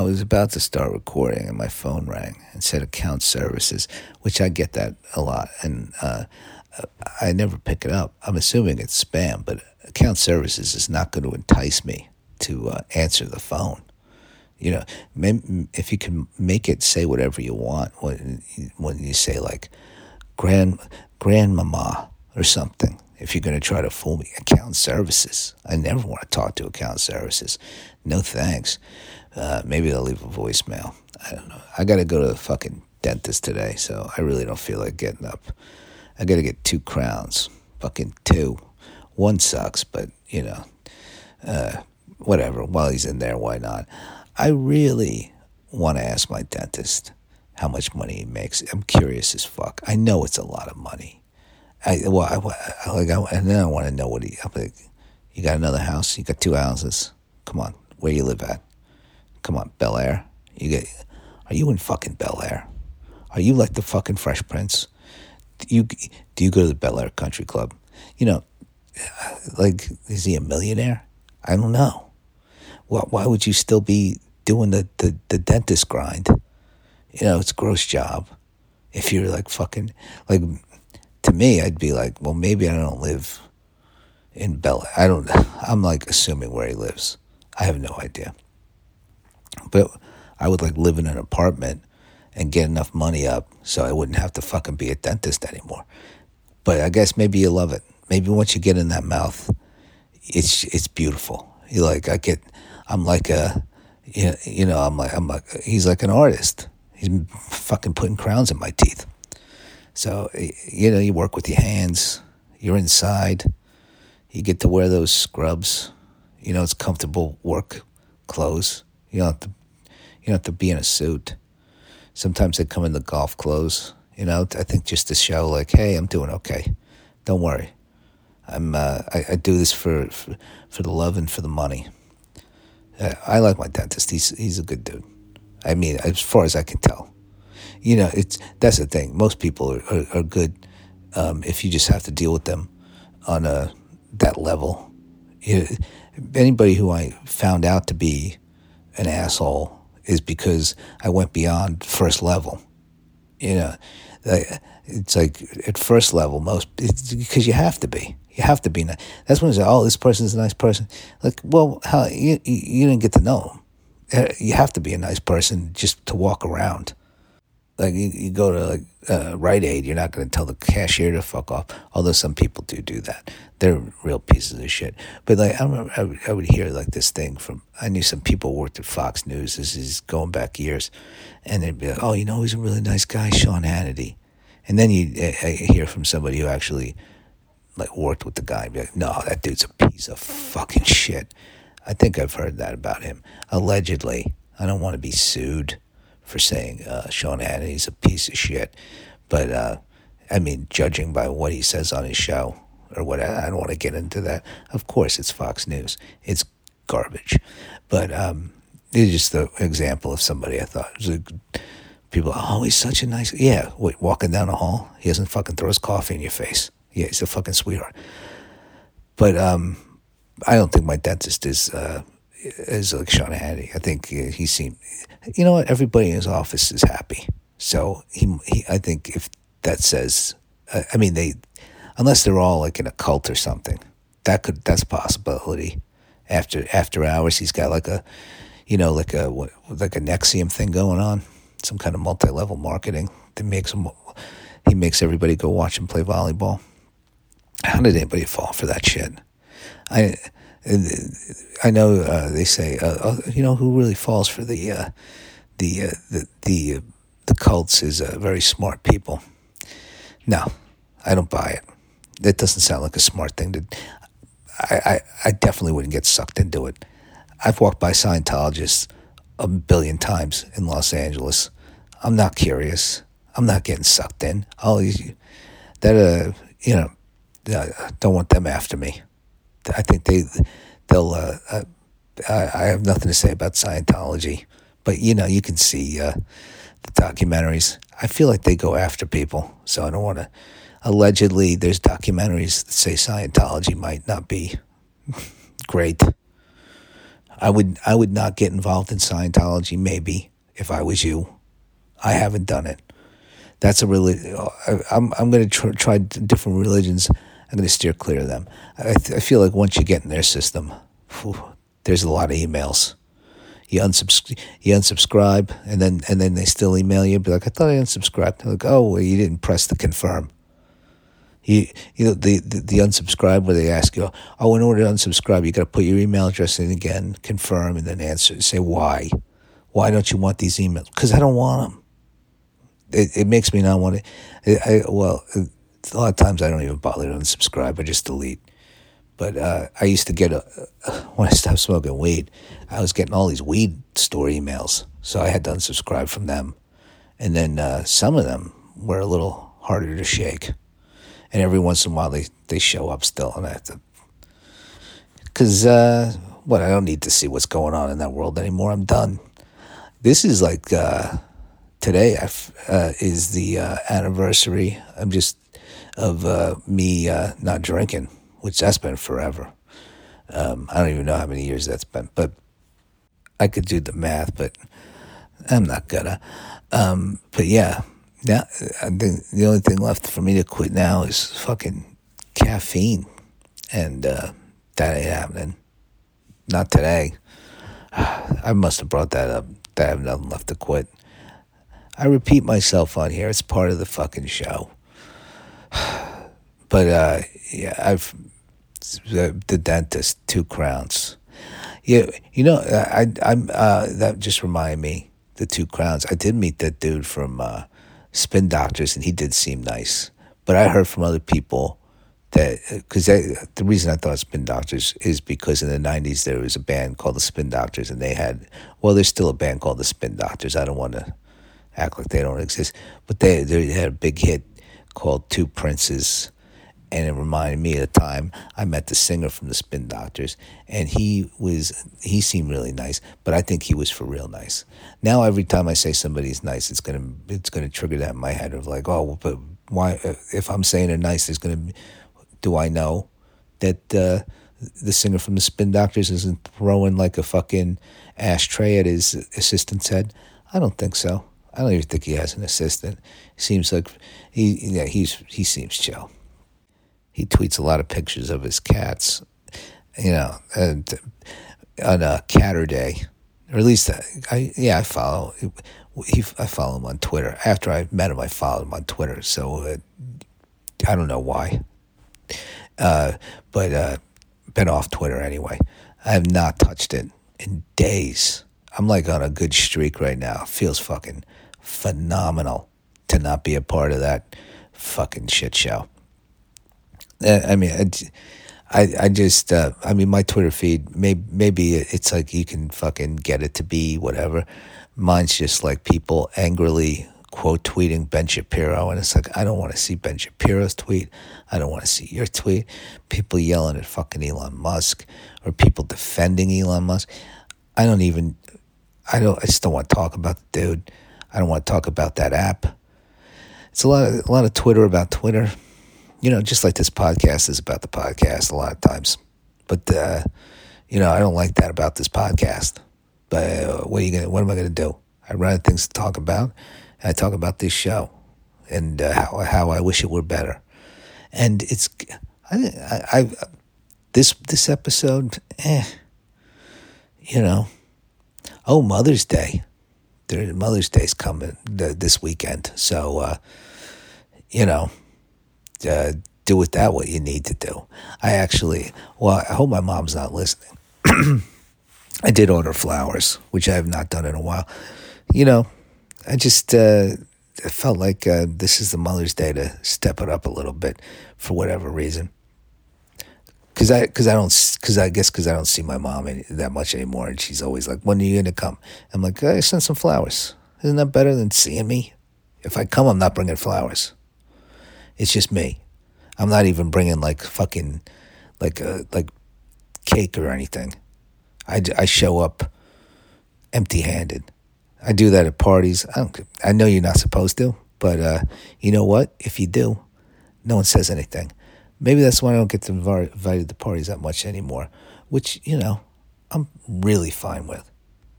I was about to start recording and my phone rang and said account services, which I get that a lot. And uh, I never pick it up. I'm assuming it's spam, but account services is not going to entice me to uh, answer the phone. You know, if you can make it say whatever you want when when you say like grand grandmama or something, if you're going to try to fool me, account services. I never want to talk to account services. No thanks. Uh, maybe they'll leave a voicemail. I don't know. I got to go to the fucking dentist today, so I really don't feel like getting up. I got to get two crowns. Fucking two. One sucks, but, you know, uh, whatever. While he's in there, why not? I really want to ask my dentist how much money he makes. I'm curious as fuck. I know it's a lot of money. I well, I, I like, I, and then I want to know what he. I'm like, you got another house? You got two houses? Come on, where you live at? Come on, Bel Air. You get? Are you in fucking Bel Air? Are you like the fucking Fresh Prince? Do you do you go to the Bel Air Country Club? You know, like is he a millionaire? I don't know. Well, why would you still be doing the, the, the dentist grind? You know, it's a gross job. If you're like fucking like to me, I'd be like, well, maybe I don't live in Bel. I don't. I'm like assuming where he lives. I have no idea. But I would like live in an apartment and get enough money up so I wouldn't have to fucking be a dentist anymore. But I guess maybe you love it. Maybe once you get in that mouth, it's it's beautiful. You like I get. I'm like a, you know, I'm like I'm like he's like an artist. He's fucking putting crowns in my teeth. So you know, you work with your hands. You're inside. You get to wear those scrubs. You know, it's comfortable work clothes. You don't have to, you don't have to be in a suit. Sometimes they come in the golf clothes. You know, I think just to show like, hey, I'm doing okay. Don't worry. I'm. Uh, I, I, do this for, for, for the love and for the money. Uh, I like my dentist. He's he's a good dude. I mean, as far as I can tell, you know, it's that's the thing. Most people are, are, are good um, if you just have to deal with them on a that level. You anybody who I found out to be an asshole is because I went beyond first level. You know, it's like at first level, most because you have to be. You have to be. Nice. That's when you say, "Oh, this person's a nice person." Like, well, how you you didn't get to know him. Uh, you have to be a nice person just to walk around. Like you, you go to like uh, Rite Aid, you're not going to tell the cashier to fuck off. Although some people do do that. They're real pieces of shit. But like I remember, I would, I would hear like this thing from. I knew some people worked at Fox News. This is going back years, and they'd be like, "Oh, you know, he's a really nice guy, Sean Hannity." And then you hear from somebody who actually like worked with the guy. and Be like, "No, that dude's a piece of fucking shit." I think I've heard that about him. Allegedly, I don't want to be sued for saying uh, Sean Hannity's a piece of shit. But uh, I mean, judging by what he says on his show or what, I don't want to get into that. Of course, it's Fox News. It's garbage. But um, it's just the example of somebody I thought was people. Oh, he's such a nice. Yeah, wait, walking down the hall, he doesn't fucking throw his coffee in your face. Yeah, he's a fucking sweetheart. But um, I don't think my dentist is uh, is like Sean Hannity. I think uh, he seemed, you know what? Everybody in his office is happy. So he, he I think if that says, I mean, they, unless they're all like in a cult or something, that could that's possibility. After after hours, he's got like a, you know, like a like a NXIVM thing going on, some kind of multi level marketing that makes him. He makes everybody go watch him play volleyball. How did anybody fall for that shit? I I know uh, they say, uh, uh, you know, who really falls for the uh, the uh, the the, uh, the cults is very smart people. No, I don't buy it. That doesn't sound like a smart thing to. I, I, I definitely wouldn't get sucked into it. I've walked by Scientologists a billion times in Los Angeles. I'm not curious. I'm not getting sucked in. Oh, that uh, you know, don't want them after me. I think they they'll. Uh, uh, I, I have nothing to say about Scientology, but you know you can see uh, the documentaries. I feel like they go after people, so I don't want to. Allegedly, there's documentaries that say Scientology might not be great. I would I would not get involved in Scientology. Maybe if I was you, I haven't done it. That's a religion. I'm I'm going to try, try different religions. I'm going to steer clear of them. I, I feel like once you get in their system, whew, there's a lot of emails. You unsubscribe, you unsubscribe, and then and then they still email you. Be like, I thought I unsubscribed. They're like, oh, well, you didn't press the confirm. You, you know the, the, the unsubscribe where they ask you, oh, in order to unsubscribe, you got to put your email address in again, confirm, and then answer. Say why, why don't you want these emails? Because I don't want them. It, it makes me not want to. I, well, a lot of times I don't even bother to unsubscribe. I just delete. But uh, I used to get a, when I stopped smoking weed, I was getting all these weed store emails, so I had to unsubscribe from them. And then uh, some of them were a little harder to shake and every once in a while they, they show up still, and I have to. Because, uh, what, I don't need to see what's going on in that world anymore. I'm done. This is like, uh, today uh, is the uh, anniversary. I'm just, of uh, me uh, not drinking, which that's been forever. Um, I don't even know how many years that's been, but I could do the math, but I'm not gonna. Um, but yeah, now, I think the only thing left for me to quit now is fucking caffeine, and uh, that ain't happening. Not today. I must have brought that up. That I have nothing left to quit. I repeat myself on here. It's part of the fucking show. But uh, yeah, I've the, the dentist, two crowns. Yeah, you know, I I'm uh, that just reminded me the two crowns. I did meet that dude from uh, spin doctors, and he did seem nice. But I heard from other people that because the reason I thought spin doctors is because in the '90s there was a band called the Spin Doctors, and they had well, there's still a band called the Spin Doctors. I don't want to act like they don't exist, but they they had a big hit called Two Princes and it reminded me of the time I met the singer from the Spin Doctors, and he was he seemed really nice, but I think he was for real nice. Now every time I say somebody's nice, it's gonna it's gonna trigger that in my head of like, oh, but why? If I'm saying they're nice, there's gonna do I know that uh, the singer from the Spin Doctors isn't throwing like a fucking ashtray at his assistant's head? I don't think so. I don't even think he has an assistant. Seems like he yeah he's he seems chill he tweets a lot of pictures of his cats, you know, and on a Caturday, or at least I, yeah, I follow. He, I follow him on Twitter. After I met him, I followed him on Twitter. So uh, I don't know why, uh, but uh, been off Twitter anyway. I have not touched it in days. I'm like on a good streak right now. Feels fucking phenomenal to not be a part of that fucking shit show. Uh, I mean, I, I just, uh, I mean, my Twitter feed, maybe, maybe it's like you can fucking get it to be whatever. Mine's just like people angrily quote tweeting Ben Shapiro, and it's like I don't want to see Ben Shapiro's tweet. I don't want to see your tweet. People yelling at fucking Elon Musk or people defending Elon Musk. I don't even. I don't. I just don't want to talk about the dude. I don't want to talk about that app. It's a lot of a lot of Twitter about Twitter you know, just like this podcast is about the podcast a lot of times. But uh, you know, I don't like that about this podcast. But uh, what are you gonna? What am I gonna do? I run out of things to talk about. I talk about this show and uh, how how I wish it were better. And it's I, I, I this this episode, eh, you know. Oh, Mother's Day. Mother's Day's coming this weekend, so uh, you know uh, do with that what you need to do. I actually, well, I hope my mom's not listening. I did order flowers, which I have not done in a while. You know, I just uh, felt like uh, this is the Mother's Day to step it up a little bit for whatever reason. Cause I, cause I don't, cause I guess cause I don't see my mom any, that much anymore, and she's always like, "When are you gonna come?" I'm like, "I sent some flowers. Isn't that better than seeing me? If I come, I'm not bringing flowers." It's just me. I'm not even bringing like fucking like a, uh, like cake or anything. I, I show up empty handed. I do that at parties. I don't. I know you're not supposed to, but uh, you know what? If you do, no one says anything. Maybe that's why I don't get invited to parties that much anymore. Which you know, I'm really fine with.